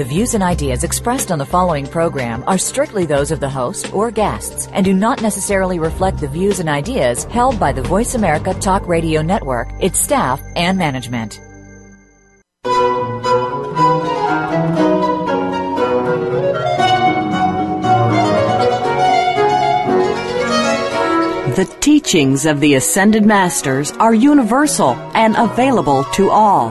The views and ideas expressed on the following program are strictly those of the host or guests and do not necessarily reflect the views and ideas held by the Voice America Talk Radio Network, its staff, and management. The teachings of the Ascended Masters are universal and available to all.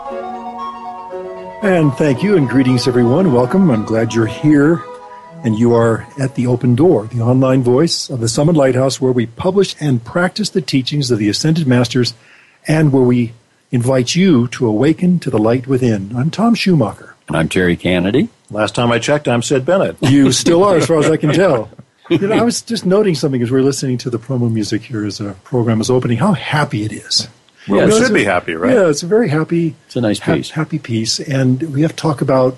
And thank you and greetings, everyone. Welcome. I'm glad you're here and you are at the open door, the online voice of the Summit Lighthouse, where we publish and practice the teachings of the Ascended Masters and where we invite you to awaken to the light within. I'm Tom Schumacher. And I'm Terry Kennedy. Last time I checked, I'm Sid Bennett. You still are, as far as I can tell. You know, I was just noting something as we are listening to the promo music here as the program is opening, how happy it is. Well, we should be happy, right? Yeah, it's a very happy. It's a nice ha- piece. happy piece, and we have to talk about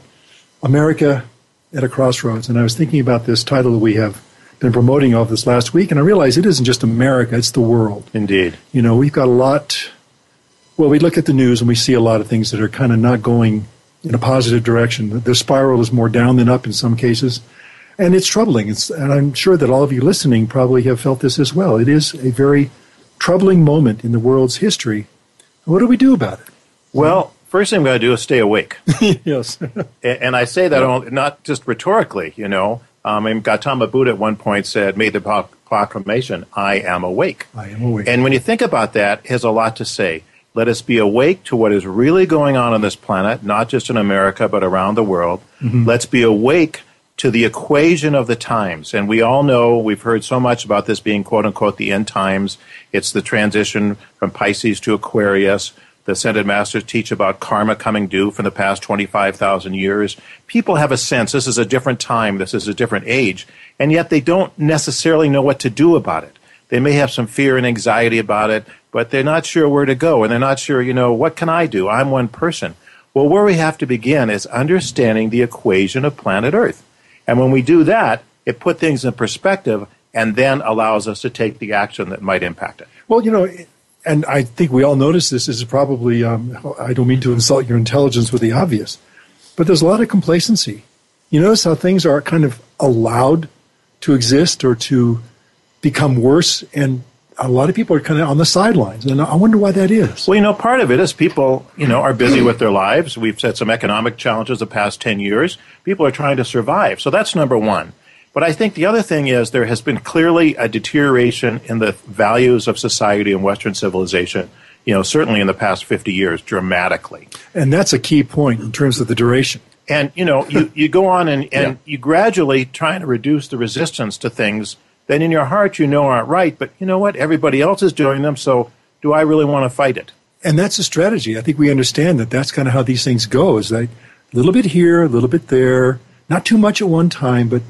America at a crossroads. And I was thinking about this title that we have been promoting of this last week, and I realized it isn't just America; it's the world. Indeed. You know, we've got a lot. Well, we look at the news and we see a lot of things that are kind of not going in a positive direction. The spiral is more down than up in some cases, and it's troubling. It's, and I'm sure that all of you listening probably have felt this as well. It is a very troubling moment in the world's history. What do we do about it? Well, first thing we got to do is stay awake. yes. and I say that not just rhetorically, you know. Um, and Gautama Buddha at one point said, made the proclamation, I am awake. I am awake. And when you think about that, it has a lot to say. Let us be awake to what is really going on on this planet, not just in America, but around the world. Mm-hmm. Let's be awake to the equation of the times. And we all know, we've heard so much about this being quote unquote the end times. It's the transition from Pisces to Aquarius. The Ascended Masters teach about karma coming due from the past 25,000 years. People have a sense this is a different time, this is a different age, and yet they don't necessarily know what to do about it. They may have some fear and anxiety about it, but they're not sure where to go, and they're not sure, you know, what can I do? I'm one person. Well, where we have to begin is understanding the equation of planet Earth. And when we do that, it puts things in perspective and then allows us to take the action that might impact it. Well, you know, and I think we all notice this is probably, um, I don't mean to insult your intelligence with the obvious, but there's a lot of complacency. You notice how things are kind of allowed to exist or to become worse, and a lot of people are kind of on the sidelines, and I wonder why that is. Well, you know, part of it is people, you know, are busy with their lives. We've had some economic challenges the past 10 years. People are trying to survive. So that's number one. But I think the other thing is there has been clearly a deterioration in the values of society and Western civilization, you know, certainly in the past 50 years, dramatically. And that's a key point in terms of the duration. And, you know, you, you go on and, and yeah. you gradually trying to reduce the resistance to things that in your heart you know aren't right, but you know what? Everybody else is doing them, so do I really want to fight it? And that's a strategy. I think we understand that that's kind of how these things go is that a little bit here, a little bit there, not too much at one time, but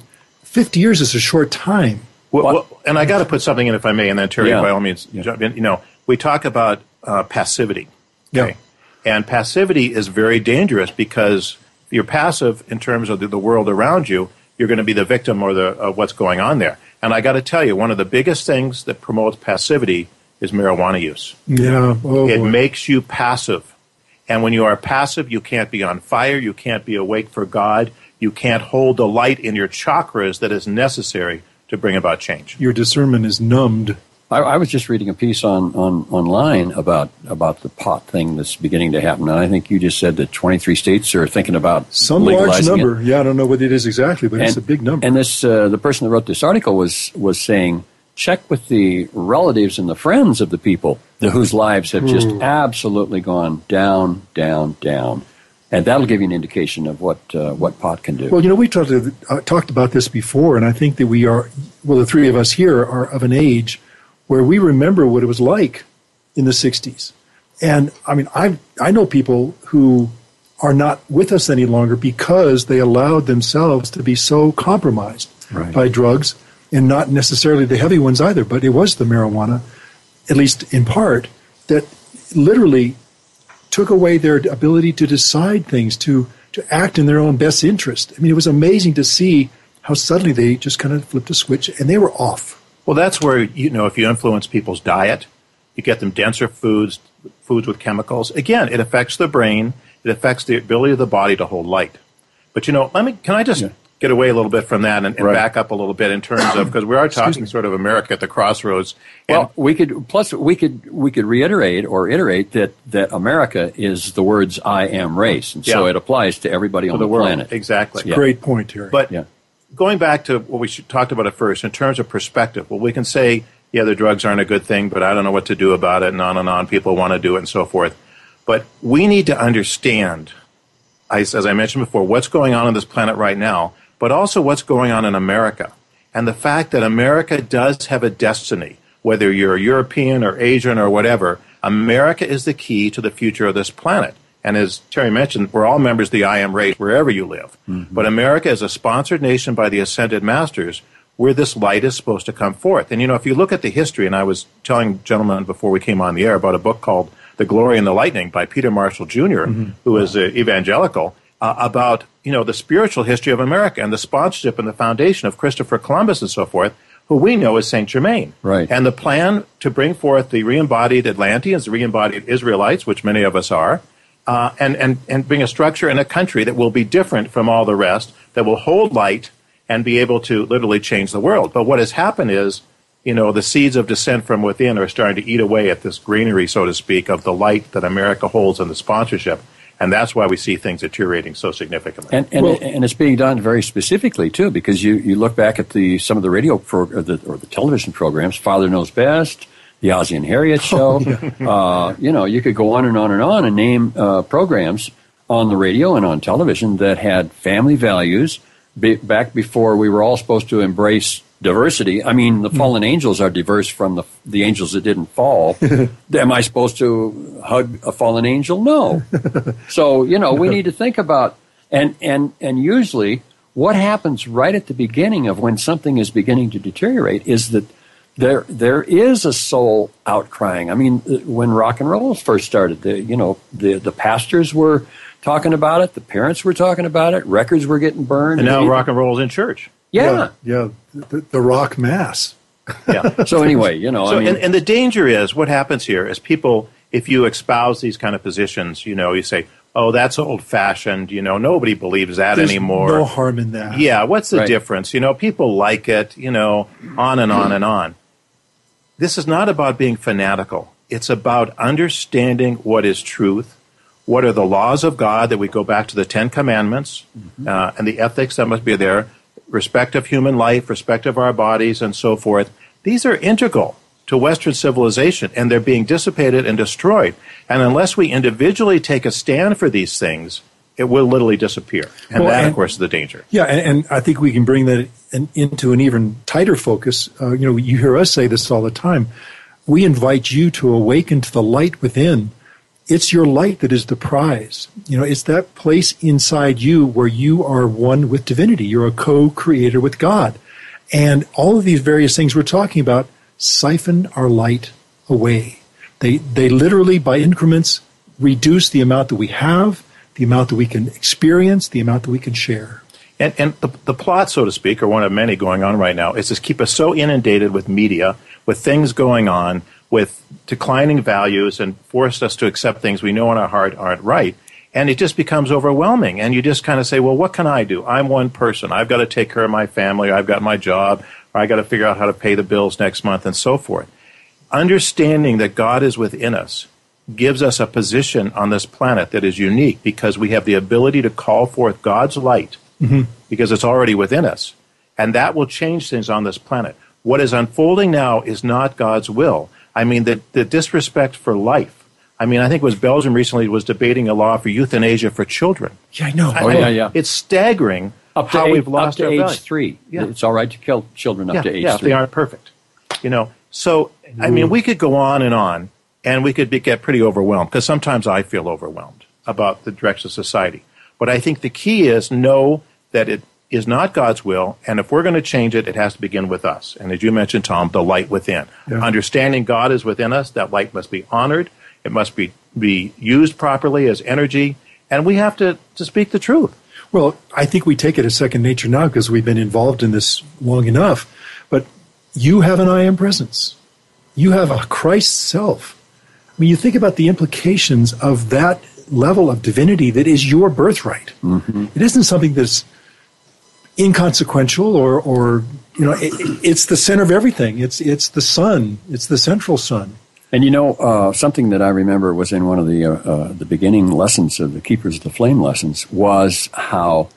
50 years is a short time. Well, well and I got to put something in, if I may, and then Terry, yeah. by all means, yeah. jump in. You know, we talk about uh, passivity. Okay? Yeah. And passivity is very dangerous because you're passive in terms of the, the world around you, you're going to be the victim or the of what's going on there. And I got to tell you, one of the biggest things that promotes passivity is marijuana use. Yeah, oh, it boy. makes you passive. And when you are passive, you can't be on fire, you can't be awake for God, you can't hold the light in your chakras that is necessary to bring about change. Your discernment is numbed. I, I, was just reading a piece on, on online about about the pot thing that's beginning to happen, and I think you just said that 23 states are thinking about some large number. It. Yeah, I don't know what it is exactly, but and, it's a big number. And this uh, the person that wrote this article was was saying check with the relatives and the friends of the people whose lives have just absolutely gone down, down, down and that'll give you an indication of what uh, what pot can do. Well, you know, we talked uh, talked about this before, and I think that we are well, the three of us here are of an age where we remember what it was like in the '60s, and I mean, I I know people who are not with us any longer because they allowed themselves to be so compromised Right. by drugs, and not necessarily the heavy ones either, but it was the marijuana, at least in part, that literally took away their ability to decide things, to to act in their own best interest. I mean, it was amazing to see how suddenly they just kind of flipped a switch and they were off. Well, that's where you know if you influence people's diet, you get them denser foods, foods with chemicals. Again, it affects the brain. It affects the ability of the body to hold light. But you know, let me. Can I just Yeah. get away a little bit from that and, and Right. back up a little bit in terms of because we are talking sort of America at the crossroads. Well, we could plus we could we could reiterate or iterate that that America is the words "I am race," and so Yeah. it applies to everybody on the the, world planet. exactly. Yeah. Great point, Terry. But Yeah. Going back to what we talked about at first, in terms of perspective, well, we can say, yeah, the drugs aren't a good thing, but I don't know what to do about it, and on and on. People want to do it, and so forth. But we need to understand, as, as I mentioned before, what's going on on this planet right now, but also what's going on in America, and the fact that America does have a destiny. Whether you're European or Asian or whatever, America is the key to the future of this planet. And as Terry mentioned, we're all members of the I am race wherever you live. But America is a sponsored nation by the Ascended Masters where this light is supposed to come forth. And you know, if you look at the history, and I was telling gentlemen before we came on the air about a book called The Glory and the Lightning by Peter Marshall junior who is uh, evangelical, uh, about you know the spiritual history of America and the sponsorship and the foundation of Christopher Columbus and so forth, who we know as Saint Germain. Right. And the plan to bring forth the re-embodied Atlanteans, the re-embodied Israelites, which many of us are, uh, and, and, and bring a structure and a country that will be different from all the rest, that will hold light and be able to literally change the world. But what has happened is, you know, the seeds of dissent from within are starting to eat away at this greenery, so to speak, of the light that America holds in the sponsorship. And that's why we see things deteriorating so significantly. And and, Well- and it's being done very specifically too, because you, you look back at the some of the radio pro, or, the, or the television programs, Father Knows Best, the Ozzie and Harriet Show. uh, you know, you could go on and on and on and name uh, programs on the radio and on television that had family values. Be, back before we were all supposed to embrace diversity. I mean, the fallen angels are diverse from the the angels that didn't fall. Am I supposed to hug a fallen angel? No. So you know, we need to think about and and and usually what happens right at the beginning of when something is beginning to deteriorate is that there there is a soul outcrying. I mean, uh, when rock and roll first started, the you know the the pastors were talking about it, the parents were talking about it, records were getting burned, and now you- rock and roll is in church. yeah. yeah, the, the rock mass. Yeah. So anyway, you know, So, I mean, and, and the danger is what happens here is people, if you espouse these kind of positions, you know, you say, oh, that's old fashioned, you know, nobody believes that There's anymore. no harm in that. Yeah, what's the Right. difference? You know, people like it, you know, on and on and on. This is not about being fanatical. It's about understanding what is truth, what are the laws of God that we go back to the Ten Commandments uh, and the ethics that must be there, respect of human life, respect of our bodies, and so forth. These are integral to Western civilization, and they're being dissipated and destroyed. And unless we individually take a stand for these things, it will literally disappear. And Well, that, of course, is the danger. Yeah, and, and I think we can bring that in, into an even tighter focus. Uh, you know, you hear us say this all the time. We invite you to awaken to the light within. It's your light that is the prize. You know, it's that place inside you where you are one with divinity. You're a co-creator with God. And all of these various things we're talking about siphon our light away. They, they literally, by increments, reduce the amount that we have, the amount that we can experience, the amount that we can share. And, and the, the plot, so to speak, or one of many going on right now, is to keep us so inundated with media, with things going on, with declining values, and forced us to accept things we know in our heart aren't right. And it just becomes overwhelming. And you just kind of say, well, what can I do? I'm one person. I've got to take care of my family. I've got my job. Or I got to figure out how to pay the bills next month and so forth. Understanding that God is within us gives us a position on this planet that is unique because we have the ability to call forth God's light mm-hmm. because it's already within us. And that will change things on this planet. What is unfolding now is not God's will. I mean, the, the disrespect for life. I I mean, I think it was Belgium recently was debating a law for euthanasia for children. Yeah, I know. Oh, yeah, yeah. It's staggering Up to, how eight- we've lost up our to age value. three. Yeah. It's all right to kill children up yeah, to age yeah, if three. they aren't perfect. You know, so I mean, we could go on and on, and we could be, get pretty overwhelmed because sometimes I feel overwhelmed about the direction of society. But I think the key is know that it is not God's will, and if we're going to change it, it has to begin with us. And as you mentioned, Tom, the light within. Yeah. Understanding God is within us, that light must be honored. It must be be used properly as energy, and we have to to speak the truth. Well, I think we take it as second nature now because we've been involved in this long enough. But you have an I am presence. You have a Christ self. Mean, you think about the implications of that level of divinity that is your birthright. It isn't something that's inconsequential or, or you know, it, it's the center of everything. It's, it's the sun. It's the central sun. And you know, uh, something that I remember was in one of the uh, uh, the beginning lessons of the Keepers of the Flame lessons was how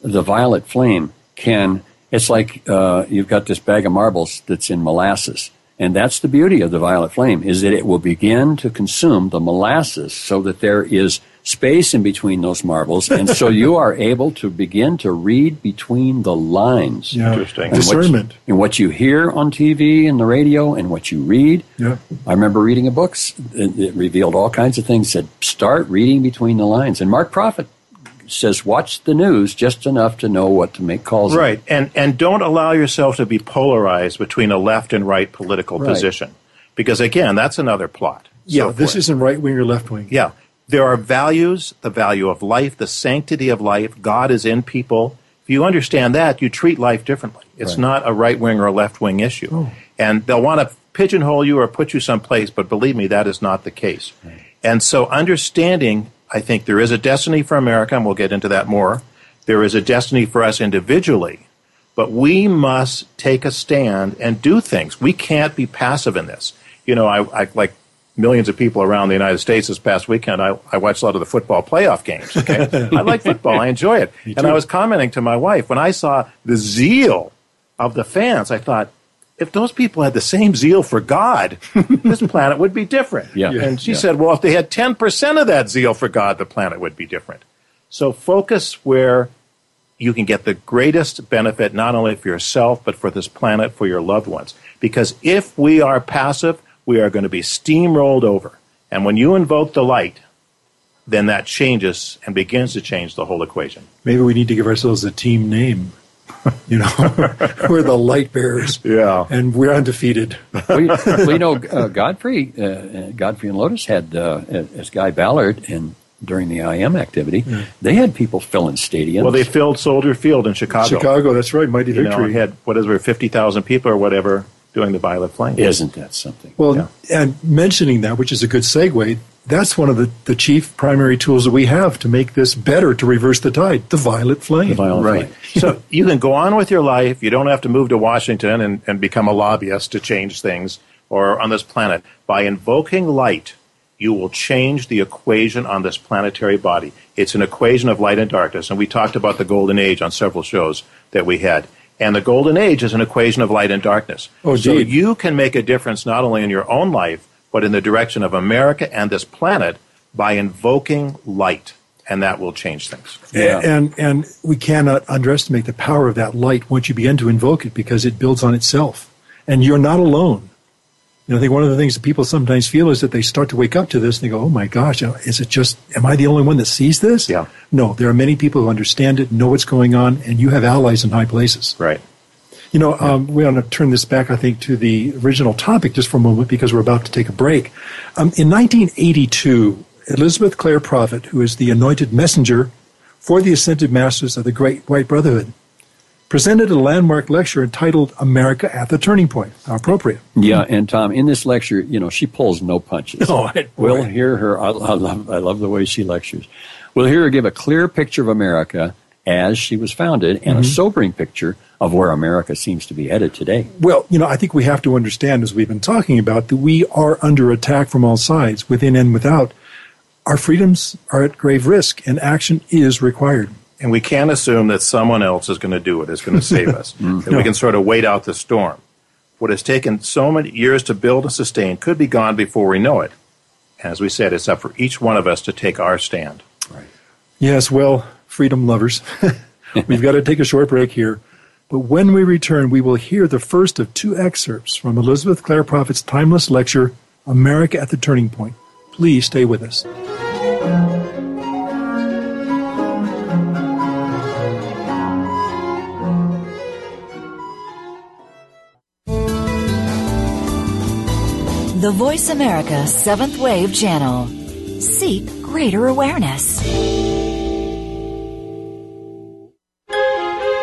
the violet flame can. It's like uh, you've got this bag of marbles that's in molasses, and that's the beauty of the violet flame is that it will begin to consume the molasses, so that there is space in between those marbles, and so you are able to begin to read between the lines. Yeah. Interesting. And what you- Discernment. and what you hear on TV and the radio and what you read. Yeah. I remember reading a book that that revealed all kinds of things. Said start reading between the lines. And Mark Prophet says watch the news just enough to know what to make calls. on. Right, and and don't allow yourself to be polarized between a left and right political Right. position, because again, that's another plot. Yeah, So this forth. isn't right wing or left wing. Yeah, there are values, the value of life, the sanctity of life. God is in people. If you understand that, you treat life differently. It's Right. not a right wing or a left wing issue, Oh. and they'll want to pigeonhole you or put you someplace. But believe me, that is not the case. And so, understanding, I think there is a destiny for America, and we'll get into that more. There is a destiny for us individually, but we must take a stand and do things. We can't be passive in this. You know, I, I like millions of people around the United States this past weekend. I, I watched a lot of the football playoff games. Okay, I like football. I enjoy it. And I was commenting to my wife when I saw the zeal of the fans. I thought. If those people had the same zeal for God, this planet would be different. Yeah. And she Yeah. said, well, if they had 10% of that zeal for God, the planet would be different. So focus where you can get the greatest benefit not only for yourself but for this planet for your loved ones because if we are passive we are going to be steamrolled over and when you invoke the light then that changes and begins to change the whole equation Maybe we need to give ourselves a team name. You know, we're the light bearers. Yeah. And we're undefeated. we, you, well, you know, uh, Godfre, uh, uh, Godfre and Lotus had uh, as Guy Ballard and during the I AM activity, they had people filling stadiums. well they filled soldier field in chicago Chicago, that's right, Mighty you know Victory. had what is there 50000 people or whatever doing the violet flame Isn't that something? well, Yeah. and mentioning that, which is a good segue, that's one of the, the chief primary tools that we have to make this better, to reverse the tide, the violet flame. The violet Right. flame. so you can go on with your life. You don't have to move to Washington and, and become a lobbyist to change things or on this planet. By invoking light, you will change the equation on this planetary body. It's an equation of light and darkness. And we talked about the golden age on several shows that we had. And the golden age is an equation of light and darkness. Oh, so you can make a difference not only in your own life, but in the direction of America and this planet by invoking light. And that will change things. Yeah. And, and we cannot underestimate the power of that light once you begin to invoke it because it builds on itself. And you're not alone. You know, I think one of the things that people sometimes feel is that they start to wake up to this and they go, oh my gosh, is it just, am I the only one that sees this? Yeah. No, there are many people who understand it, know what's going on, and you have allies in high places. Right. You know, um, we want to turn this back, I think, to the original topic just for a moment because we're about to take a break. Um, in 1982, Elizabeth Clare Prophet, who is the anointed messenger for the ascended masters of the Great White Brotherhood, presented a landmark lecture entitled America at the Turning Point. How appropriate. Yeah, and Tom, in this lecture, you know, she pulls no punches. No, I- we'll hear her. I, I love, I love the way she lectures. We'll hear her give a clear picture of America as she was founded, and Mm-hmm. a sobering picture of where America seems to be headed today. Well, you know, I think we have to understand, as we've been talking about, that we are under attack from all sides, within and without. Our freedoms are at grave risk, and action is required. And we can't assume that someone else is going to do it, is going to save us. Mm. That we can sort of wait out the storm. What has taken so many years to build and sustain could be gone before we know it. As we said, it's up for each one of us to take our stand. Right. Yes, well, freedom lovers, we've got to take a short break here. But when we return, we will hear the first of two excerpts from Elizabeth Clare Prophet's timeless lecture, America at the Turning Point. Please stay with us. The Voice America Seventh Wave Channel. Seek greater awareness.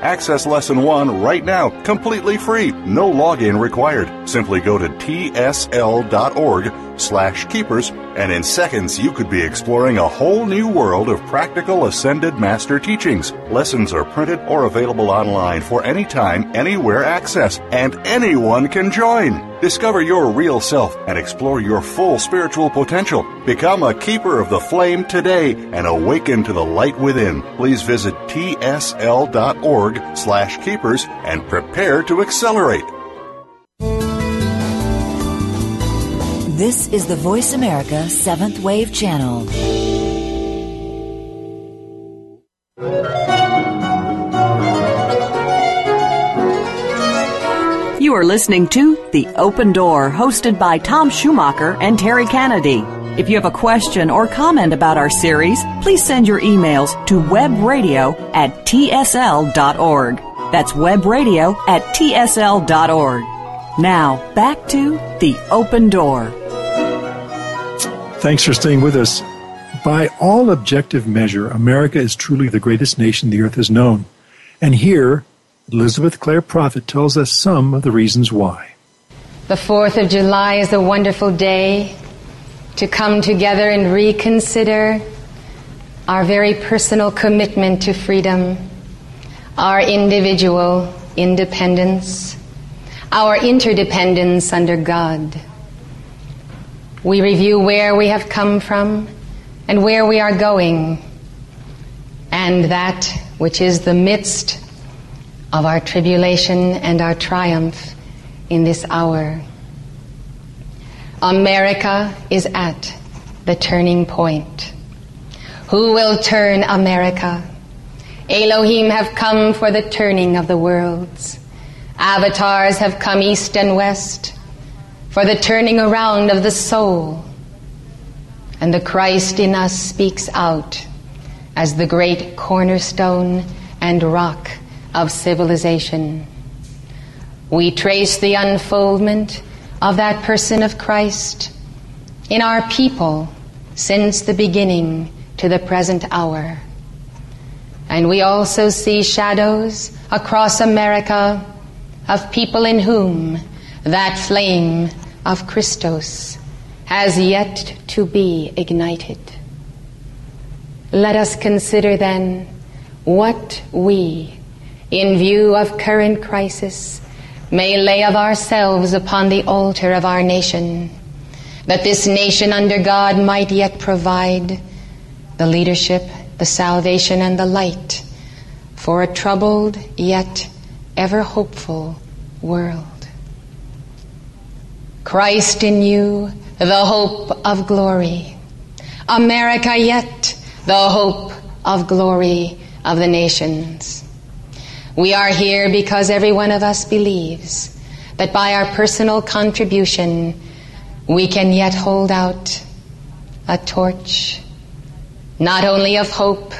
Access Lesson 1 right now, completely free, no login required. Simply go to tsl.org slash keepers, and in seconds you could be exploring a whole new world of practical Ascended Master teachings. Lessons are printed or available online for any time, anywhere access, and anyone can join. Discover your real self and explore your full spiritual potential. Become a keeper of the flame today and awaken to the light within. Please visit tsl.org slash keepers and prepare to accelerate. This is the Voice America Seventh Wave Channel. You are listening to The Open Door, hosted by Tom Schumacher and Terry Kennedy. If you have a question or comment about our series, please send your emails to webradio at tsl.org. That's webradio at tsl.org. Now, back to The Open Door. Thanks for staying with us. By all objective measure, America is truly the greatest nation the earth has known. And here, Elizabeth Clare Prophet tells us some of the reasons why. The 4th of July is a wonderful day to come together and reconsider our very personal commitment to freedom, our individual independence, our interdependence under God. We review where we have come from and where we are going, and that which is the midst of our tribulation and our triumph in this hour. America is at the turning point. Who will turn America? Elohim have come for the turning of the worlds. Avatars have come east and west for the turning around of the soul. And the Christ in us speaks out as the great cornerstone and rock of civilization. We trace the unfoldment of that person of Christ in our people since the beginning to the present hour. And we also see shadows across America of people in whom that flame of Christos has yet to be ignited. Let us consider then what we, in view of current crisis, may lay of ourselves upon the altar of our nation, that this nation under God might yet provide the leadership, the salvation, and the light for a troubled yet ever hopeful world. Christ in you, the hope of glory. America yet, the hope of glory of the nations. We are here because every one of us believes that by our personal contribution, we can yet hold out a torch, not only of hope,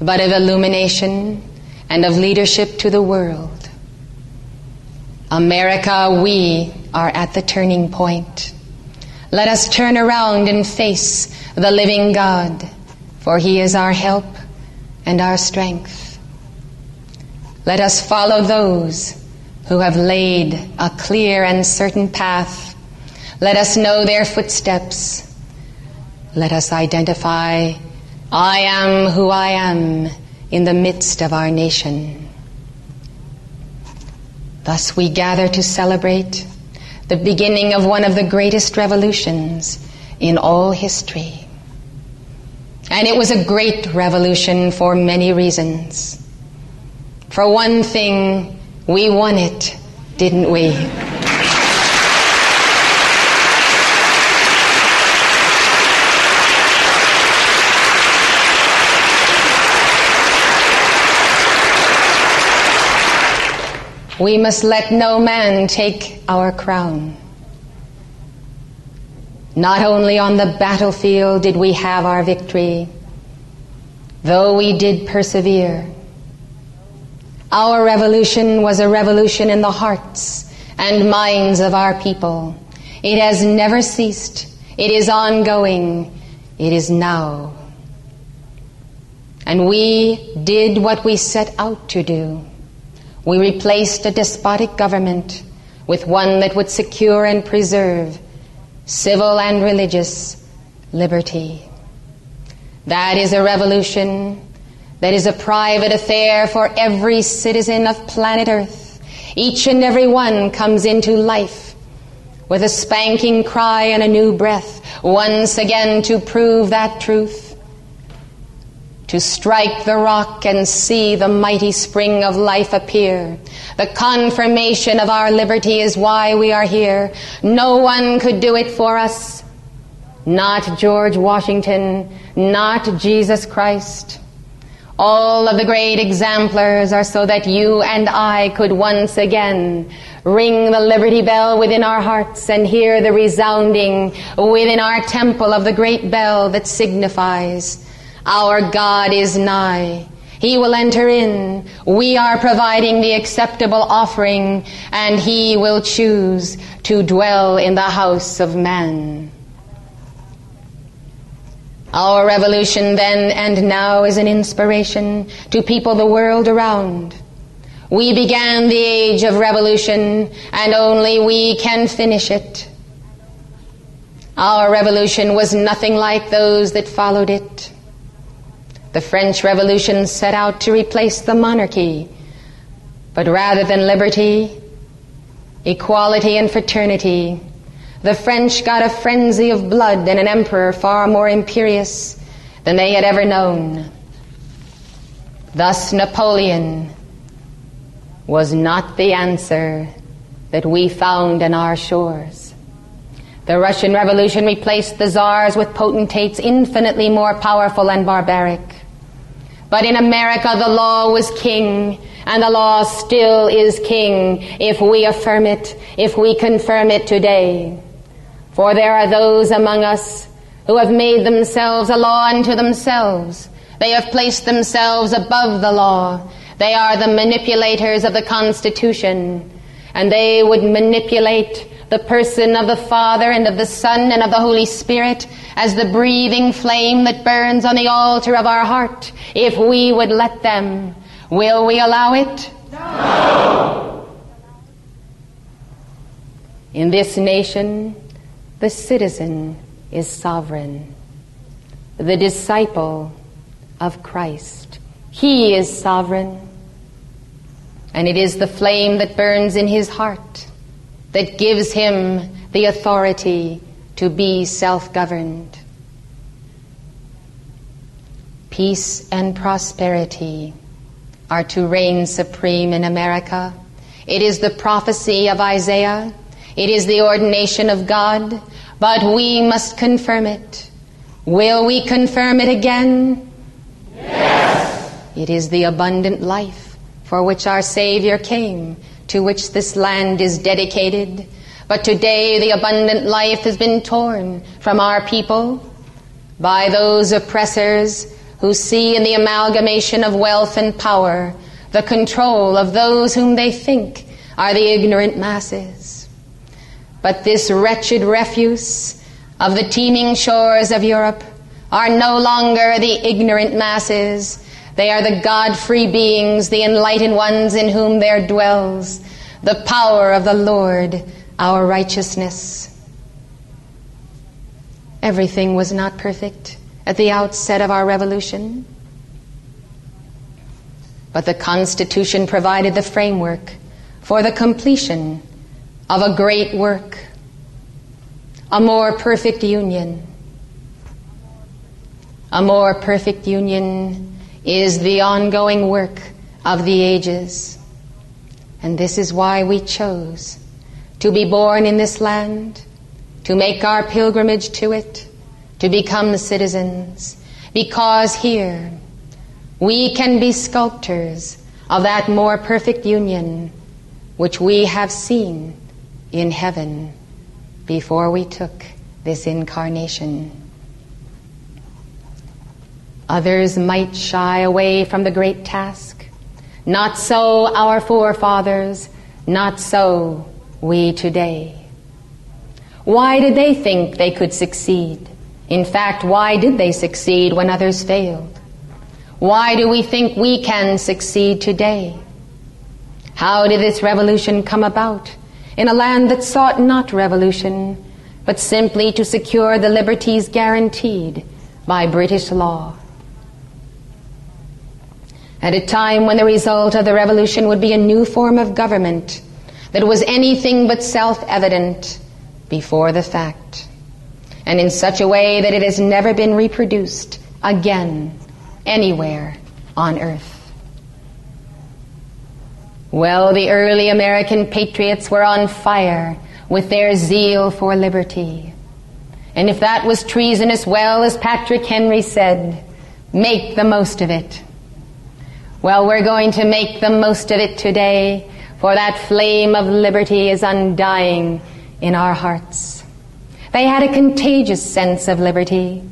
but of illumination and of leadership to the world. America, we are at the turning point. Let us turn around and face the living God, for he is our help and our strength. Let us follow those who have laid a clear and certain path. Let us know their footsteps. let us identify I am who I am in the midst of our nation. Thus we gather to celebrate the beginning of one of the greatest revolutions in all history. And it was a great revolution for many reasons. For one thing, we won it, didn't we? We must let no man take our crown. Not only on the battlefield did we have our victory, though we did persevere. Our revolution was a revolution in the hearts and minds of our people. It has never ceased. It is ongoing. It is now. And we did what we set out to do. We replaced a despotic government with one that would secure and preserve civil and religious liberty. That is a revolution that is a private affair for every citizen of planet Earth. Each and every one comes into life with a spanking cry and a new breath, once again to prove that truth to strike the rock and see the mighty spring of life appear. The confirmation of our liberty is why we are here. No one could do it for us. Not George Washington, not Jesus Christ. All of the great exemplars are so that you and I could once again ring the liberty bell within our hearts and hear the resounding within our temple of the great bell that signifies our God is nigh. He will enter in. We are providing the acceptable offering, and He will choose to dwell in the house of man. Our revolution then and now is an inspiration to people the world around. We began the age of revolution, and only we can finish it. Our revolution was nothing like those that followed it. The French Revolution set out to replace the monarchy, but rather than liberty, equality, and fraternity, the French got a frenzy of blood and an emperor far more imperious than they had ever known. Thus, Napoleon was not the answer that we found on our shores. The Russian Revolution replaced the czars with potentates infinitely more powerful and barbaric. But in America, the law was king, and the law still is king if we affirm it, if we confirm it today. For there are those among us who have made themselves a law unto themselves. They have placed themselves above the law. They are the manipulators of the Constitution, and they would manipulate the person of the Father and of the Son and of the Holy Spirit as the breathing flame that burns on the altar of our heart, if we would let them. Will we allow it? No! In this nation, the citizen is sovereign, the disciple of Christ. He is sovereign, and it is the flame that burns in his heart that gives him the authority to be self governed. Peace and prosperity are to reign supreme in America. It is the prophecy of Isaiah. It is the ordination of God, but we must confirm it. Will we confirm it again? Yes. It is the abundant life for which our Savior came, to which this land is dedicated. But today the abundant life has been torn from our people by those oppressors who see in the amalgamation of wealth and power the control of those whom they think are the ignorant masses. But this wretched refuse of the teeming shores of Europe are no longer the ignorant masses. They are the God-free beings, the enlightened ones in whom there dwells the power of the Lord our righteousness. Everything was not perfect at the outset of our revolution. But the Constitution provided the framework for the completion of a great work, a more perfect union. A more perfect union is the ongoing work of the ages. And this is why we chose to be born in this land, to make our pilgrimage to it, to become citizens, because here we can be sculptors of that more perfect union which we have seen in heaven before we took this incarnation. Others might shy away from the great task. Not so our forefathers, not so we today. Why did they think they could succeed? In fact, why did they succeed when others failed? Why do we think we can succeed today? How did this revolution come about in a land that sought not revolution, but simply to secure the liberties guaranteed by British law? At a time when the result of the revolution would be a new form of government that was anything but self-evident before the fact, and in such a way that it has never been reproduced again anywhere on earth. Well, the early American patriots were on fire with their zeal for liberty. And if that was treasonous, well, as Patrick Henry said, make the most of it. Well, we're going to make the most of it today, for that flame of liberty is undying in our hearts. They had a contagious sense of liberty.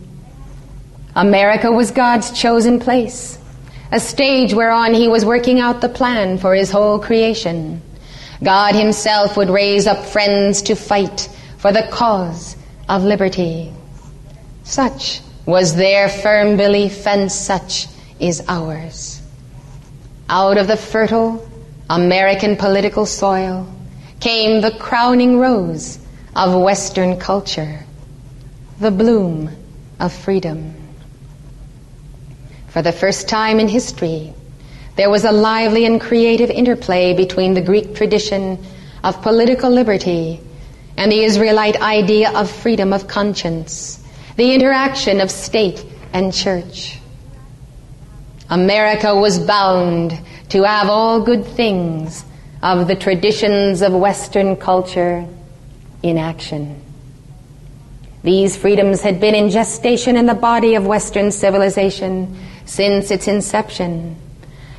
America was God's chosen place a stage whereon he was working out the plan for his whole creation. God himself would raise up friends to fight for the cause of liberty. Such was their firm belief, and such is ours. Out of the fertile American political soil came the crowning rose of Western culture, the bloom of freedom. For the first time in history, there was a lively and creative interplay between the Greek tradition of political liberty and the Israelite idea of freedom of conscience, the interaction of state and church. America was bound to have all good things of the traditions of Western culture in action. These freedoms had been in gestation in the body of Western civilization since its inception.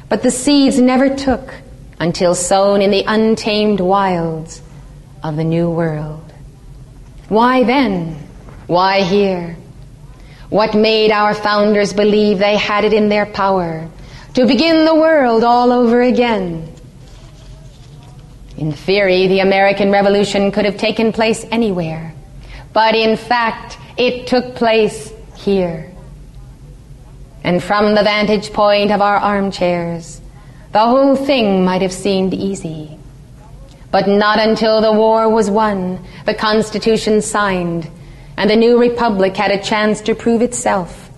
But the seeds never took until sown in the untamed wilds of the New World. Why then? Why here? What made our founders believe they had it in their power to begin the world all over again? In theory, the American Revolution could have taken place anywhere, but in fact, it took place here. And from the vantage point of our armchairs, the whole thing might have seemed easy. But not until the war was won, the Constitution signed, and the new republic had a chance to prove itself,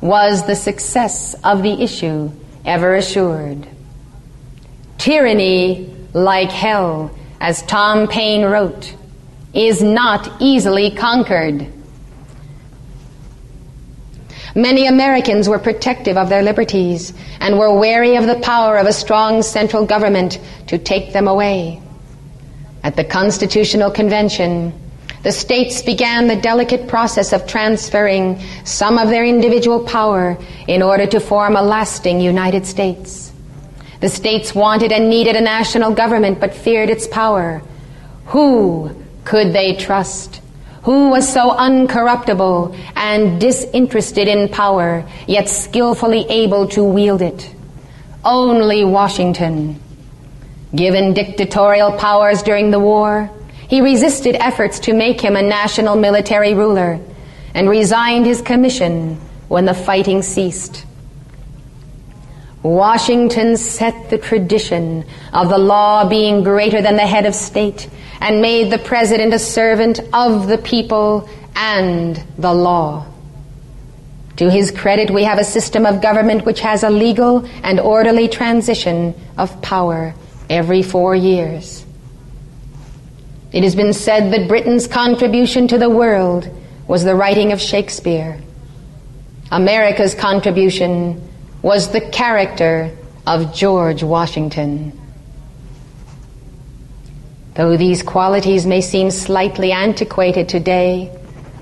was the success of the issue ever assured. Tyranny, like hell, as Tom Paine wrote, is not easily conquered. Many Americans were protective of their liberties and were wary of the power of a strong central government to take them away. At the Constitutional Convention, the states began the delicate process of transferring some of their individual power in order to form a lasting United States. The states wanted and needed a national government but feared its power. Who could they trust? Who was so uncorruptible and disinterested in power, yet skillfully able to wield it? Only Washington. Given dictatorial powers during the war, he resisted efforts to make him a national military ruler and resigned his commission when the fighting ceased. Washington set the tradition of the law being greater than the head of state and made the president a servant of the people and the law. To his credit, we have a system of government which has a legal and orderly transition of power every four years. It has been said that Britain's contribution to the world was the writing of Shakespeare. America's contribution was the character of George Washington. Though these qualities may seem slightly antiquated today,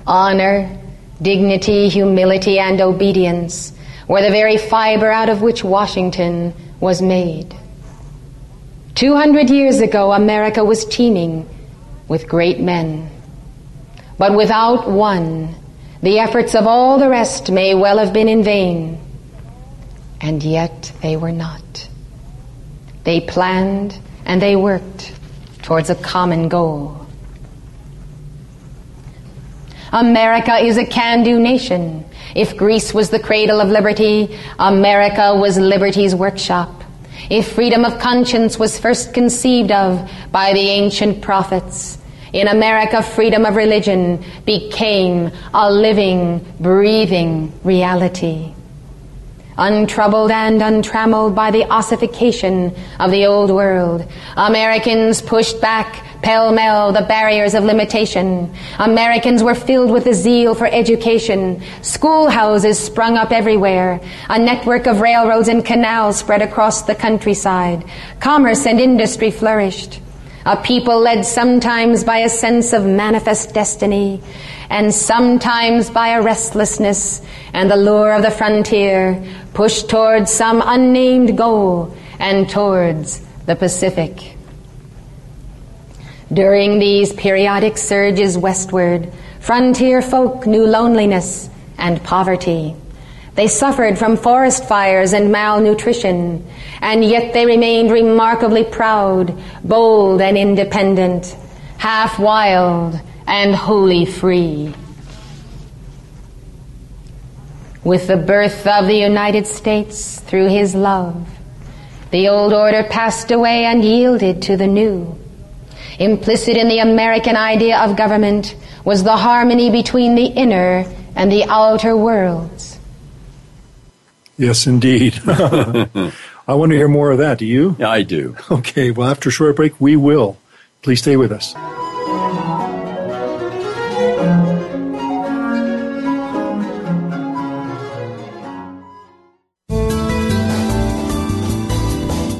honor, dignity, humility, and obedience were the very fiber out of which Washington was made. Two hundred years ago, America was teeming with great men. But without one, the efforts of all the rest may well have been in vain. And yet they were not. They planned and they worked towards a common goal. America is a can do nation. If Greece was the cradle of liberty, America was liberty's workshop. If freedom of conscience was first conceived of by the ancient prophets, in America, freedom of religion became a living, breathing reality. Untroubled and untrammeled by the ossification of the old world, Americans pushed back pell mell the barriers of limitation. Americans were filled with a zeal for education. Schoolhouses sprung up everywhere. A network of railroads and canals spread across the countryside. Commerce and industry flourished. A people led sometimes by a sense of manifest destiny, and sometimes by a restlessness and the lure of the frontier, pushed towards some unnamed goal and towards the Pacific. During these periodic surges westward, frontier folk knew loneliness and poverty. They suffered from forest fires and malnutrition, and yet they remained remarkably proud, bold, and independent, half wild and wholly free. With the birth of the United States through his love, the old order passed away and yielded to the new. Implicit in the American idea of government was the harmony between the inner and the outer worlds. Yes, indeed. I want to hear more of that. Do you? Yeah, I do. Okay, well, after a short break, we will. Please stay with us.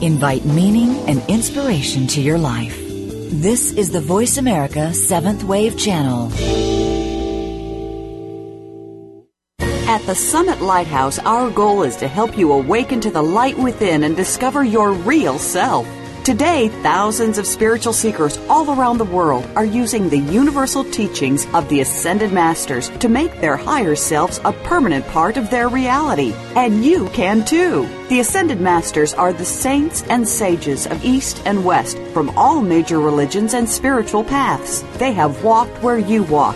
Invite meaning and inspiration to your life. This is the Voice America Seventh Wave Channel. The Summit Lighthouse, our goal is to help you awaken to the light within and discover your real self. Today, thousands of spiritual seekers all around the world are using the universal teachings of the Ascended Masters to make their higher selves a permanent part of their reality. And you can too. The Ascended Masters are the saints and sages of East and West from all major religions and spiritual paths. They have walked where you walk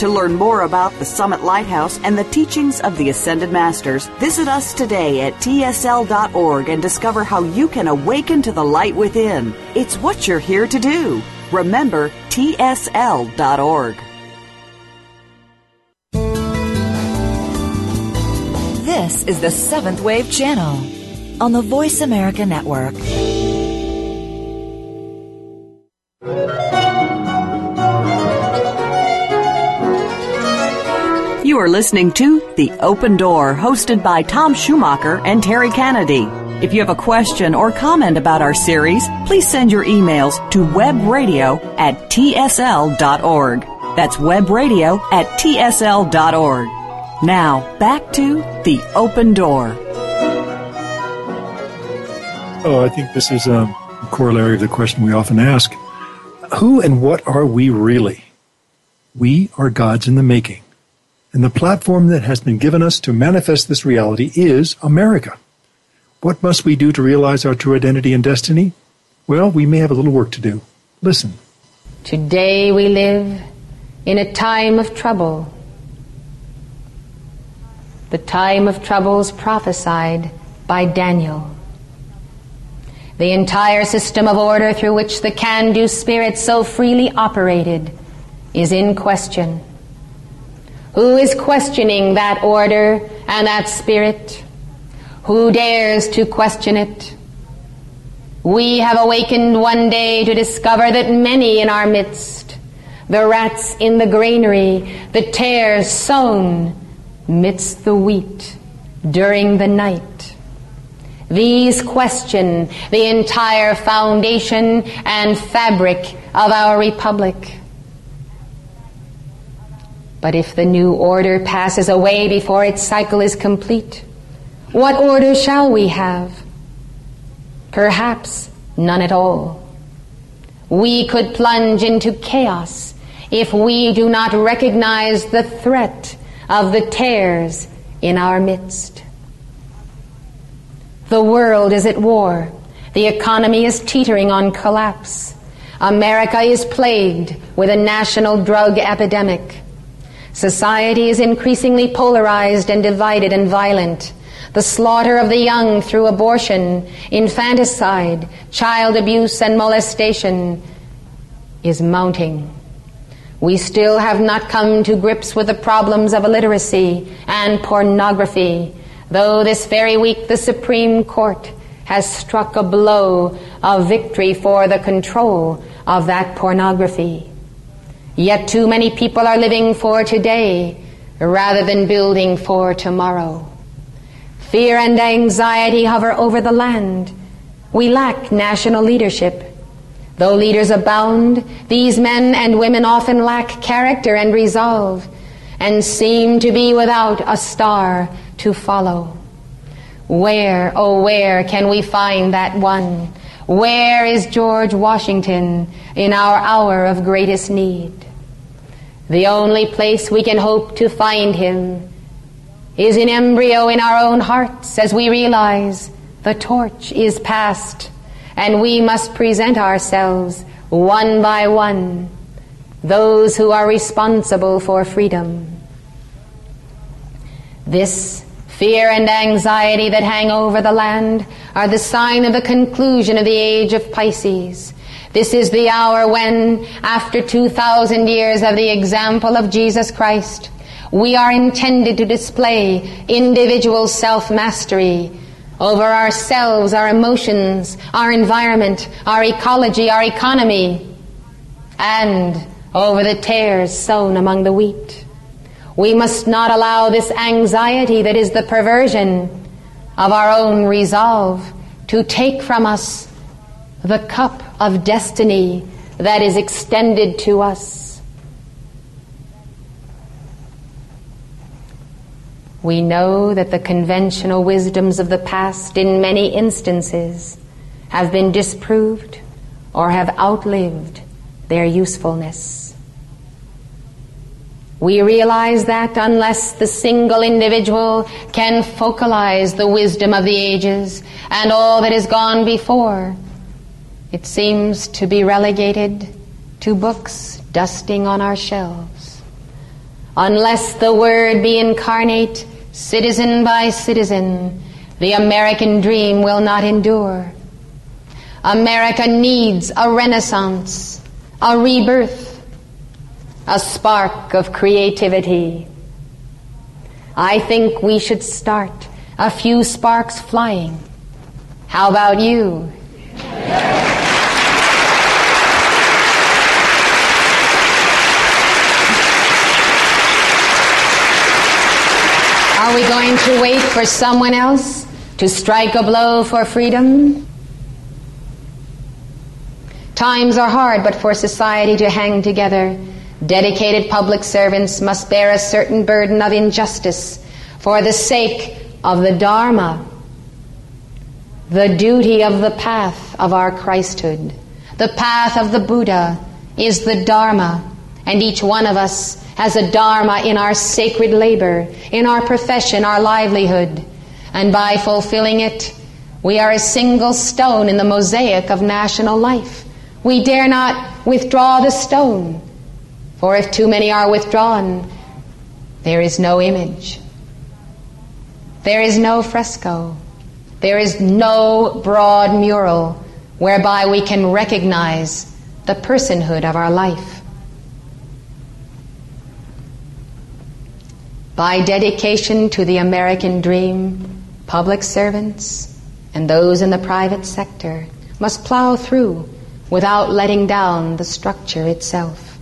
To learn more about the Summit Lighthouse and the teachings of the Ascended Masters, visit us today at tsl.org and discover how you can awaken to the light within. It's what you're here to do. Remember, tsl.org. This is the Seventh Wave Channel on the Voice America Network. You are listening to The Open Door, hosted by Tom Schumacher and Terry Kennedy. If you have a question or comment about our series, please send your emails to webradio at tsl.org. That's webradio at tsl.org. Now, back to The Open Door. Oh, I think this is um, a corollary of the question we often ask Who and what are we really? We are gods in the making. And the platform that has been given us to manifest this reality is America. What must we do to realize our true identity and destiny? Well, we may have a little work to do. Listen. Today we live in a time of trouble. The time of troubles prophesied by Daniel. The entire system of order through which the can do spirit so freely operated is in question. Who is questioning that order and that spirit? Who dares to question it? We have awakened one day to discover that many in our midst, the rats in the granary, the tares sown midst the wheat during the night. These question the entire foundation and fabric of our republic. But if the new order passes away before its cycle is complete, what order shall we have? Perhaps none at all. We could plunge into chaos if we do not recognize the threat of the tares in our midst. The world is at war. The economy is teetering on collapse. America is plagued with a national drug epidemic. Society is increasingly polarized and divided and violent. The slaughter of the young through abortion, infanticide, child abuse, and molestation is mounting. We still have not come to grips with the problems of illiteracy and pornography, though this very week the Supreme Court has struck a blow of victory for the control of that pornography. Yet too many people are living for today rather than building for tomorrow. Fear and anxiety hover over the land. We lack national leadership. Though leaders abound, these men and women often lack character and resolve and seem to be without a star to follow. Where, oh, where can we find that one? Where is George Washington in our hour of greatest need? The only place we can hope to find him is in embryo in our own hearts as we realize the torch is passed and we must present ourselves one by one, those who are responsible for freedom. This fear and anxiety that hang over the land are the sign of the conclusion of the age of Pisces this is the hour when, after 2,000 years of the example of Jesus Christ, we are intended to display individual self-mastery over ourselves, our emotions, our environment, our ecology, our economy, and over the tares sown among the wheat. We must not allow this anxiety that is the perversion of our own resolve to take from us the cup of destiny that is extended to us. We know that the conventional wisdoms of the past, in many instances, have been disproved or have outlived their usefulness. We realize that unless the single individual can focalize the wisdom of the ages and all that has gone before, it seems to be relegated to books dusting on our shelves. Unless the Word be incarnate, citizen by citizen, the American dream will not endure. America needs a renaissance, a rebirth, a spark of creativity. I think we should start a few sparks flying. How about you? Are we going to wait for someone else to strike a blow for freedom? Times are hard, but for society to hang together, dedicated public servants must bear a certain burden of injustice for the sake of the Dharma, the duty of the path of our Christhood. The path of the Buddha is the Dharma, and each one of us has a dharma in our sacred labor, in our profession, our livelihood. And by fulfilling it, we are a single stone in the mosaic of national life. We dare not withdraw the stone, for if too many are withdrawn, there is no image. There is no fresco. There is no broad mural whereby we can recognize the personhood of our life. By dedication to the American dream, public servants and those in the private sector must plow through without letting down the structure itself.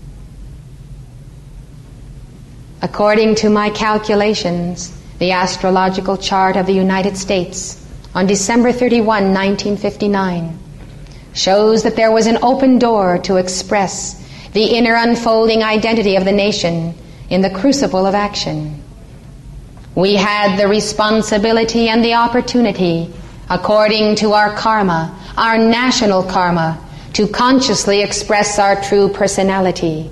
According to my calculations, the astrological chart of the United States on December 31, 1959, shows that there was an open door to express the inner unfolding identity of the nation in the crucible of action. We had the responsibility and the opportunity, according to our karma, our national karma, to consciously express our true personality.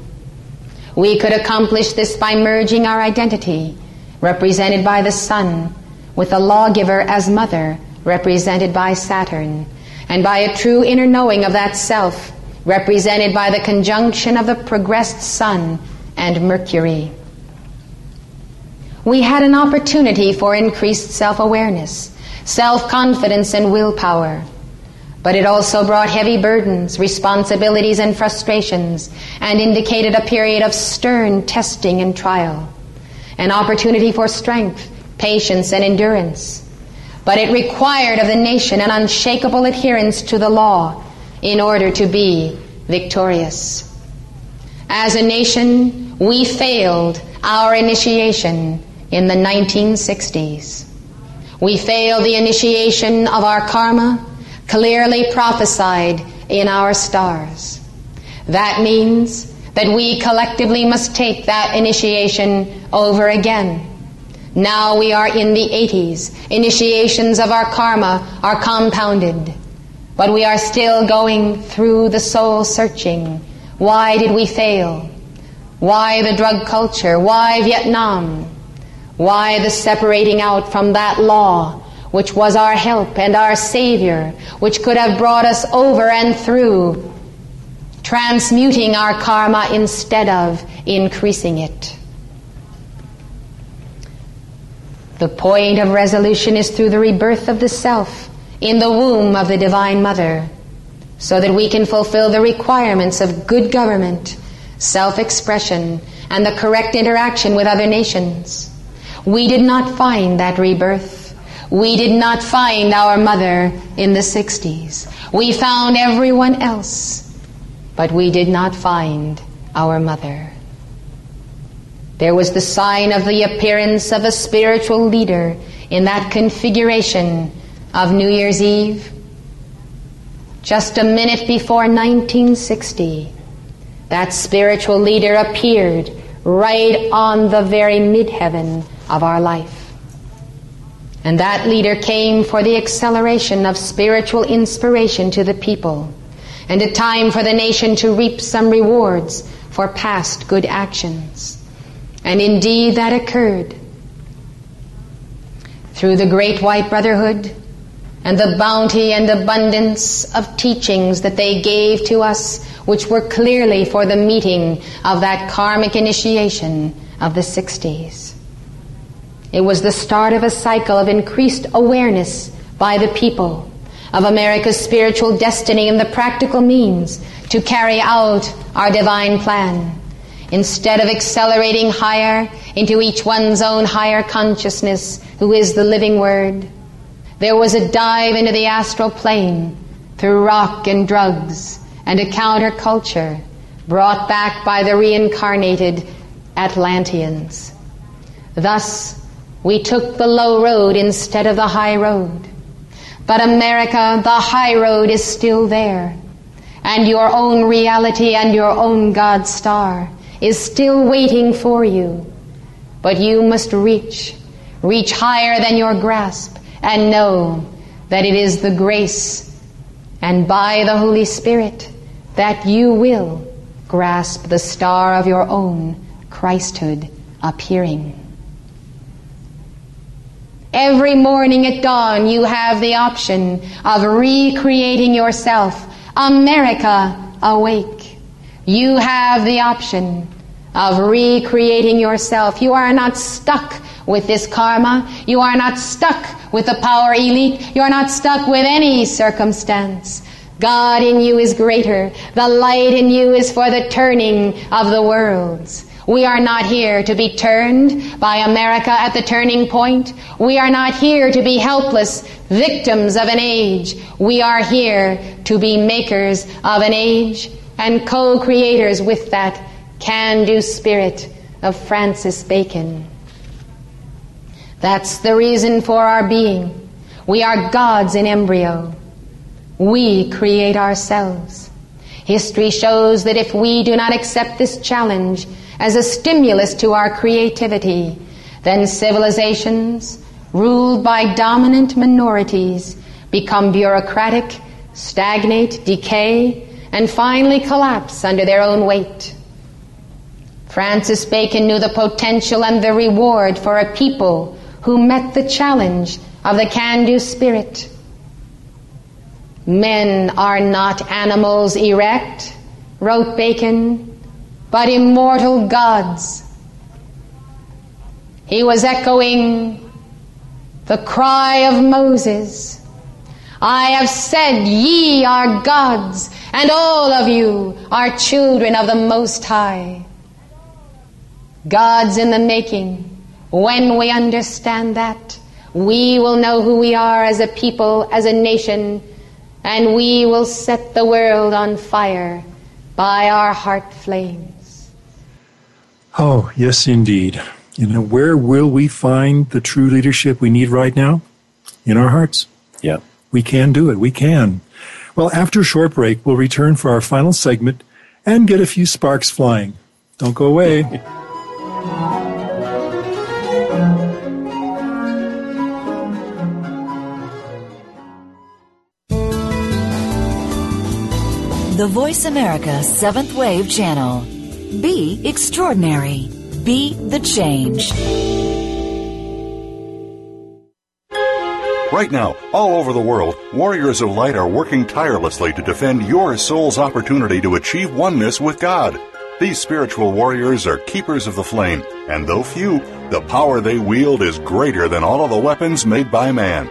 We could accomplish this by merging our identity, represented by the sun, with the lawgiver as mother, represented by Saturn, and by a true inner knowing of that self, represented by the conjunction of the progressed sun and Mercury. We had an opportunity for increased self awareness, self confidence, and willpower. But it also brought heavy burdens, responsibilities, and frustrations, and indicated a period of stern testing and trial. An opportunity for strength, patience, and endurance. But it required of the nation an unshakable adherence to the law in order to be victorious. As a nation, we failed our initiation in the 1960s. We failed the initiation of our karma clearly prophesied in our stars. That means that we collectively must take that initiation over again. Now we are in the 80s. Initiations of our karma are compounded. But we are still going through the soul searching. Why did we fail? Why the drug culture? Why Vietnam? Why the separating out from that law which was our help and our Savior, which could have brought us over and through, transmuting our karma instead of increasing it. The point of resolution is through the rebirth of the self in the womb of the Divine Mother, so that we can fulfill the requirements of good government, self expression, and the correct interaction with other nations. We did not find that rebirth we did not find our mother in the 60s. We found everyone else, but we did not find our mother. There was the sign of the appearance of a spiritual leader in that configuration of New Year's Eve. Just a minute before 1960, that spiritual leader appeared right on the very midheaven of our life. And that leader came for the acceleration of spiritual inspiration to the people and a time for the nation to reap some rewards for past good actions. And indeed that occurred. Through the Great White Brotherhood and the bounty and abundance of teachings that they gave to us, which were clearly for the meeting of that karmic initiation of the 60s. It was the start of a cycle of increased awareness by the people of America's spiritual destiny and the practical means to carry out our divine plan. Instead of accelerating higher into each one's own higher consciousness, who is the living word, there was a dive into the astral plane through rock and drugs and a counterculture brought back by the reincarnated Atlanteans. Thus, we took the low road instead of the high road. But America, the high road is still there. And your own reality and your own God star is still waiting for you. But you must reach, reach higher than your grasp and know that it is the grace and by the Holy Spirit that you will grasp the star of your own Christhood appearing. Every morning at dawn, you have the option of recreating yourself. America, awake. You have the option of recreating yourself. You are not stuck with this karma. You are not stuck with the power elite. You are not stuck with any circumstance. God in you is greater. The light in you is for the turning of the worlds. We are not here to be turned by America at the turning point. We are not here to be helpless victims of an age. We are here to be makers of an age and co-creators with that can-do spirit of Francis Bacon. That's the reason for our being. We are gods in embryo. We create ourselves. History shows that if we do not accept this challenge as a stimulus to our creativity, then civilizations ruled by dominant minorities become bureaucratic, stagnate, decay, and finally collapse under their own weight. Francis Bacon knew the potential and the reward for a people who met the challenge of the can-do spirit. Men are not animals erect, wrote Bacon, but immortal gods. He was echoing the cry of Moses. I have said, ye are gods, and all of you are children of the Most High. Gods in the making. When we understand that, we will know who we are as a people, as a nation, and we will set the world on fire by our heart flames. Oh, yes, indeed. You know, where will we find the true leadership we need right now? In our hearts. Yeah. We can do it. We can. Well, after a short break, we'll return for our final segment and get a few sparks flying. Don't go away. The Voice America Seventh Wave Channel. Be extraordinary. Be the change. Right now, all over the world, warriors of light are working tirelessly to defend your soul's opportunity to achieve oneness with God. These spiritual warriors are keepers of the flame, and though few, the power they wield is greater than all of the weapons made by man.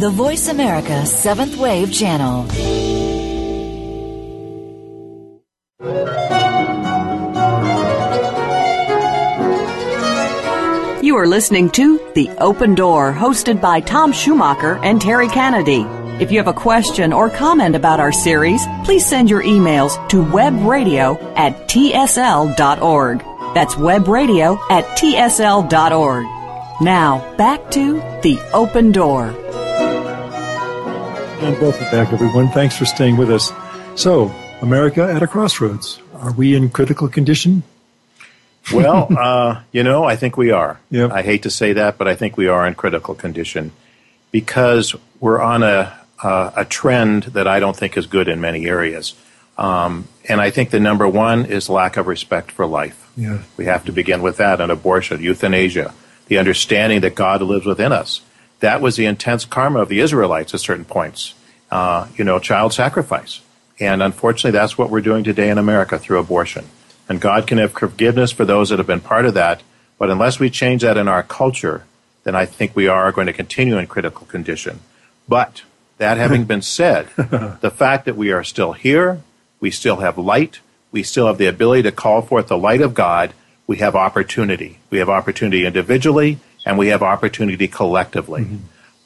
The Voice America Seventh Wave Channel. You are listening to The Open Door, hosted by Tom Schumacher and Terry Kennedy. If you have a question or comment about our series, please send your emails to webradio at tsl.org. That's webradio at tsl.org. Now, back to The Open Door. And welcome back, everyone. Thanks for staying with us. So, America at a crossroads. Are we in critical condition? well, uh, you know, I think we are. Yep. I hate to say that, but I think we are in critical condition because we're on a uh, a trend that I don't think is good in many areas. Um, and I think the number one is lack of respect for life. Yeah. We have to begin with that and abortion, euthanasia, the understanding that God lives within us. That was the intense karma of the Israelites at certain points. Uh, you know, child sacrifice. And unfortunately, that's what we're doing today in America through abortion. And God can have forgiveness for those that have been part of that. But unless we change that in our culture, then I think we are going to continue in critical condition. But That having been said, the fact that we are still here, we still have light, we still have the ability to call forth the light of God, we have opportunity. We have opportunity individually, and we have opportunity collectively. Mm-hmm.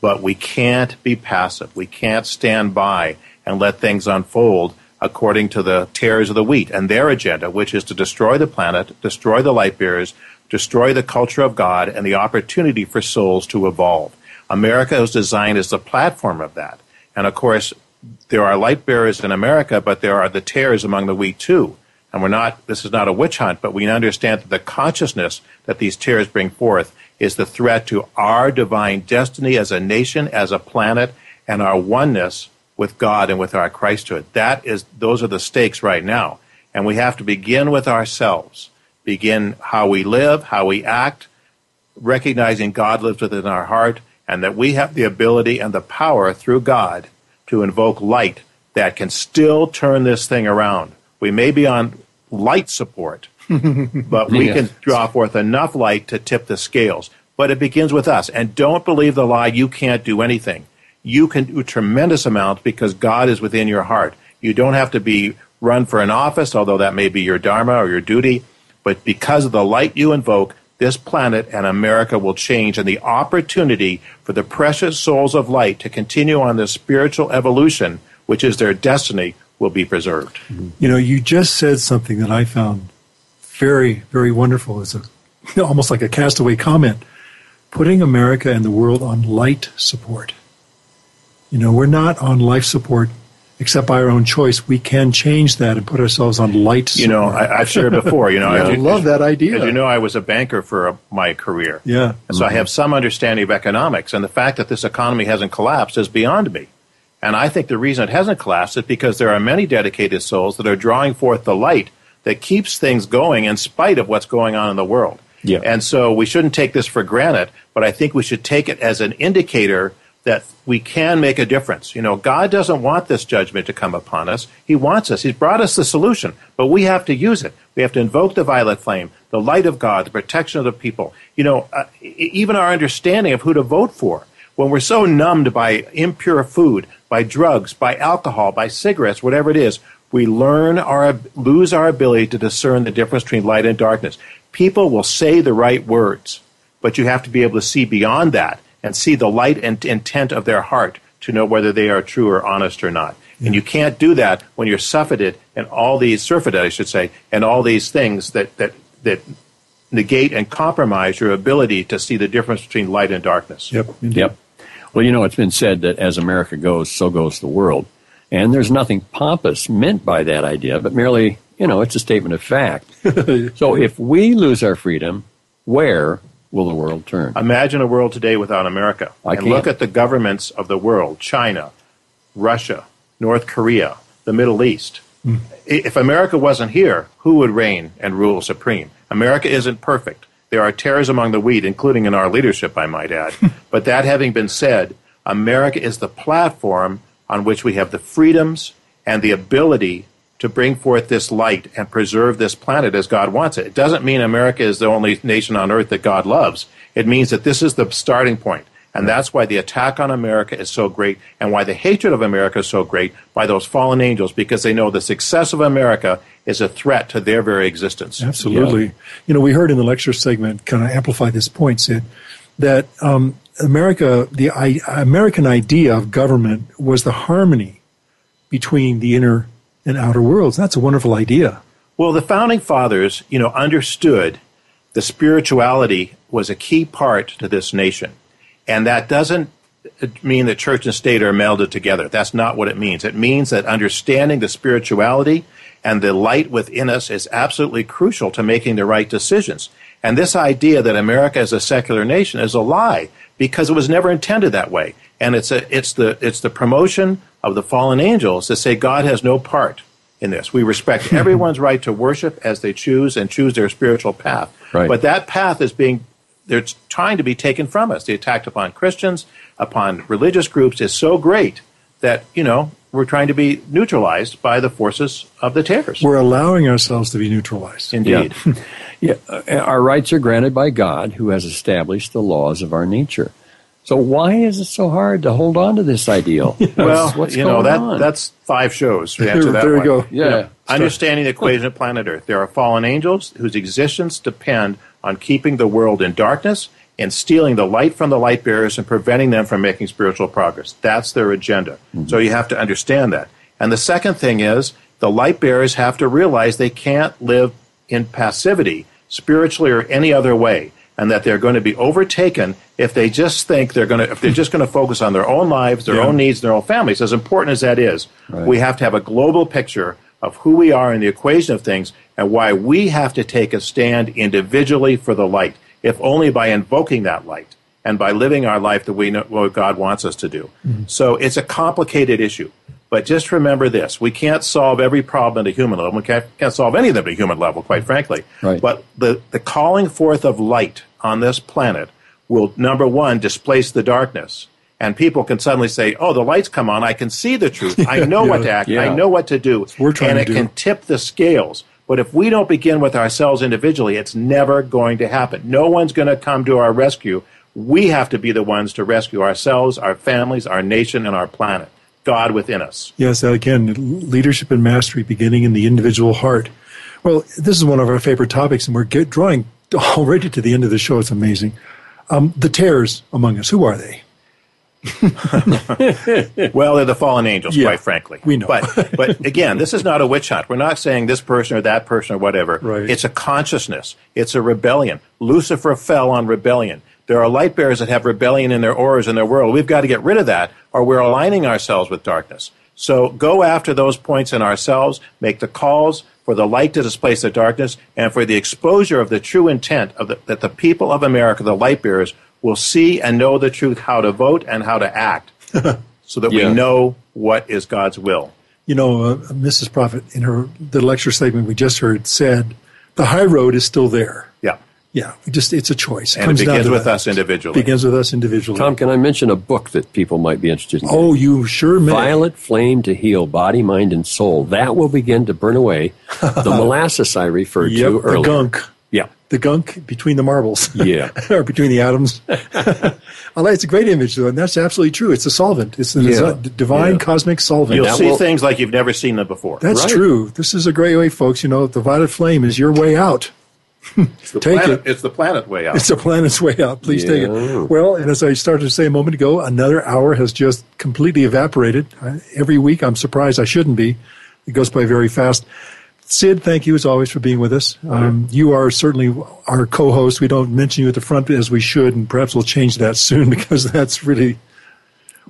But we can't be passive. We can't stand by and let things unfold according to the tares of the wheat and their agenda, which is to destroy the planet, destroy the light bearers, destroy the culture of God, and the opportunity for souls to evolve. America was designed as the platform of that. And of course, there are light bearers in America, but there are the tares among the wheat too. And we're not, this is not a witch hunt, but we understand that the consciousness that these tares bring forth is the threat to our divine destiny as a nation, as a planet, and our oneness with God and with our Christhood. That is, those are the stakes right now. And we have to begin with ourselves, begin how we live, how we act, recognizing God lives within our heart, and that we have the ability and the power through God to invoke light that can still turn this thing around. We may be on light support, but we yes. can draw forth enough light to tip the scales. But it begins with us. And don't believe the lie you can't do anything you can do tremendous amounts because God is within your heart. You don't have to be run for an office, although that may be your dharma or your duty. But because of the light you invoke, this planet and America will change, and the opportunity for the precious souls of light to continue on this spiritual evolution, which is their destiny, will be preserved. You know, you just said something that I found very, very wonderful. It's a almost like a castaway comment. Putting America and the world on light support. You know, we're not on life support except by our own choice. We can change that and put ourselves on light support. You know, I, have shared before. You know, yeah, I you, love that idea. As you know, I was a banker for a, my career. Yeah. And so mm-hmm. I have some understanding of economics, and the fact that this economy hasn't collapsed is beyond me. And I think the reason it hasn't collapsed is because there are many dedicated souls that are drawing forth the light that keeps things going in spite of what's going on in the world. Yeah. And so we shouldn't take this for granted, but I think we should take it as an indicator that we can make a difference. You know, God doesn't want this judgment to come upon us. He wants us. He's brought us the solution, but we have to use it. We have to invoke the violet flame, the light of God, the protection of the people. You know, uh, even our understanding of who to vote for. When we're so numbed by impure food, by drugs, by alcohol, by cigarettes, whatever it is, we learn our, lose our ability to discern the difference between light and darkness. People will say the right words, but you have to be able to see beyond that and see the light and intent of their heart to know whether they are true or honest or not. Yeah. And you can't do that when you're surfeited and all these surfeited, I should say, and all these things that that that negate and compromise your ability to see the difference between light and darkness. Yep. Indeed. Yep. Well, you know, it's been said that as America goes, so goes the world. And there's nothing pompous meant by that idea, but merely, you know, it's a statement of fact. so if we lose our freedom, where will the world turn? Imagine a world today without America. I and can't. look at the governments of the world China, Russia, North Korea, the Middle East. Mm. If America wasn't here, who would reign and rule supreme? America isn't perfect. There are tares among the wheat, including in our leadership, I might add. but that having been said, America is the platform on which we have the freedoms and the ability to bring forth this light and preserve this planet as God wants it. It doesn't mean America is the only nation on earth that God loves. It means that this is the starting point. And that's why the attack on America is so great and why the hatred of America is so great by those fallen angels because they know the success of America is a threat to their very existence. Absolutely. Yeah. You know, we heard in the lecture segment, kind of amplify this point, Sid, that um, America, the I, American idea of government was the harmony between the inner and outer worlds. That's a wonderful idea. Well, the founding fathers, you know, understood the spirituality was a key part to this nation. And that doesn't uh, mean that church and state are melded together. That's not what it means. It means that understanding the spirituality and the light within us is absolutely crucial to making the right decisions. And this idea that America is a secular nation is a lie because it was never intended that way. And it's a, it's the, it's the promotion of the fallen angels to say God has no part in this. We respect everyone's right to worship as they choose and choose their spiritual path. Right. But that path is being they're trying to be taken from us. The attack upon Christians, upon religious groups is so great that, you know, we're trying to be neutralized by the forces of the tares. We're allowing ourselves to be neutralized. Indeed. Yeah. yeah. Uh, our rights are granted by God who has established the laws of our nature. So why is it so hard to hold on to this ideal? well, what's you know that on? that's five shows to answer that there you one. go. Yeah. Understanding the equation of planet Earth. There are fallen angels whose existence depend on keeping the world in darkness and stealing the light from the light bearers and preventing them from making spiritual progress. That's their agenda. Mm-hmm. So you have to understand that. And the second thing is the light bearers have to realize they can't live in passivity, spiritually or any other way, and that they're going to be overtaken if they just think they're going to, if they're just going to focus on their own lives, their Yeah. own needs, their own families. As important as that is, we have to have a global picture of who we are in the equation of things and why we have to take a stand individually for the light, if only by invoking that light and by living our life the way know, what God wants us to do. Mm-hmm. So it's a complicated issue. But just remember this we can't solve every problem at a human level. We can't, can't solve any of them at a human level, quite frankly. Right. But the, the calling forth of light on this planet will, number one, displace the darkness. And people can suddenly say, oh, the lights come on. I can see the truth. I know Yeah, what to act. yeah. I know what to do. we're trying and to it do. can tip the scales. But if we don't begin with ourselves individually, it's never going to happen. No one's going to come to our rescue. We have to be the ones to rescue ourselves, our families, our nation, and our planet. God within us. Yes, again, leadership and mastery beginning in the individual heart. Well, this is one of our favorite topics, and we're get, drawing already to the end of the show. It's amazing. Um, the tares among us, who are they? Well, they're the fallen angels, Yeah, quite frankly. we know. But, but again, this is not a witch hunt. We're not saying this person or that person or whatever. Right. It's a consciousness. It's a rebellion. Lucifer fell on rebellion. There are light bearers that have rebellion in their auras in their world. We've got to get rid of that, or we're aligning ourselves with darkness. So go after those points in ourselves, make the calls for the light to displace the darkness, and for the exposure of the true intent of the, that the people of America, the light bearers, will see and know the truth, how to vote and how to act, so that Yeah. we know what is God's will. You know, uh, Mrs. Prophet, in her the lecture statement we just heard, said the high road is still there. Yeah. Yeah, just it's a choice. And it comes down begins with that. us individually. Begins with us individually. Tom, can I mention a book that people might be interested in? oh, you sure may. Violet Flame to Heal Body, Mind, and Soul. That will begin to burn away the molasses I referred Yep, to the earlier. gunk. Yeah. The gunk between the marbles. Yeah. or between the atoms. I like it's a great image though, and that's absolutely true. It's a solvent. It's the Yeah. divine Yeah. cosmic solvent. You'll that see will- things like you've never seen them before. That's Right. true. This is a great way, folks. You know, the violet flame is your way out. It's the take planet, it. It's the planet way out. It's the planet's way out. Please take it. Well, and as I started to say a moment ago, another hour has just completely evaporated. I, every week, I'm surprised I shouldn't be. It goes by very fast. Sid, thank you as always for being with us. Um, you are certainly our co-host. We don't mention you at the front as we should, and perhaps we'll change that soon because that's really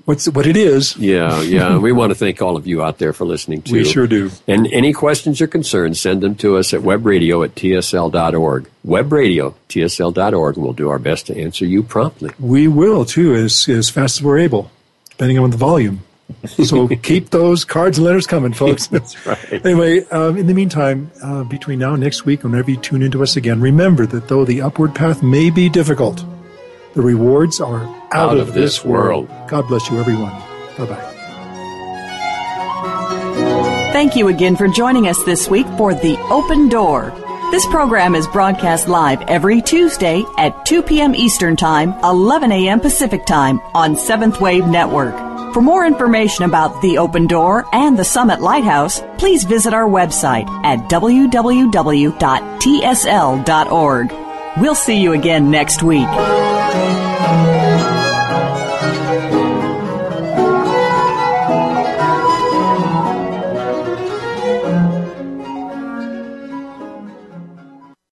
what's what it is. Yeah, yeah. we want to thank all of you out there for listening too. We sure do. And any questions or concerns, send them to us at webradio at tsl.org. Webradio, tsl.org, we'll do our best to answer you promptly. We will too, as as fast as we're able, depending on the volume. So keep those cards and letters coming, folks. That's right. Anyway, um, in the meantime, uh, between now and next week, whenever you tune into us again, remember that though the upward path may be difficult, the rewards are out, of this world. God bless you, everyone. Bye bye. Thank you again for joining us this week for The Open Door. This program is broadcast live every Tuesday at 2 p.m. Eastern Time, 11 a.m. Pacific Time on Seventh Wave Network. For more information about The Open Door and the Summit Lighthouse, please visit our website at www.tsl.org. We'll see you again next week.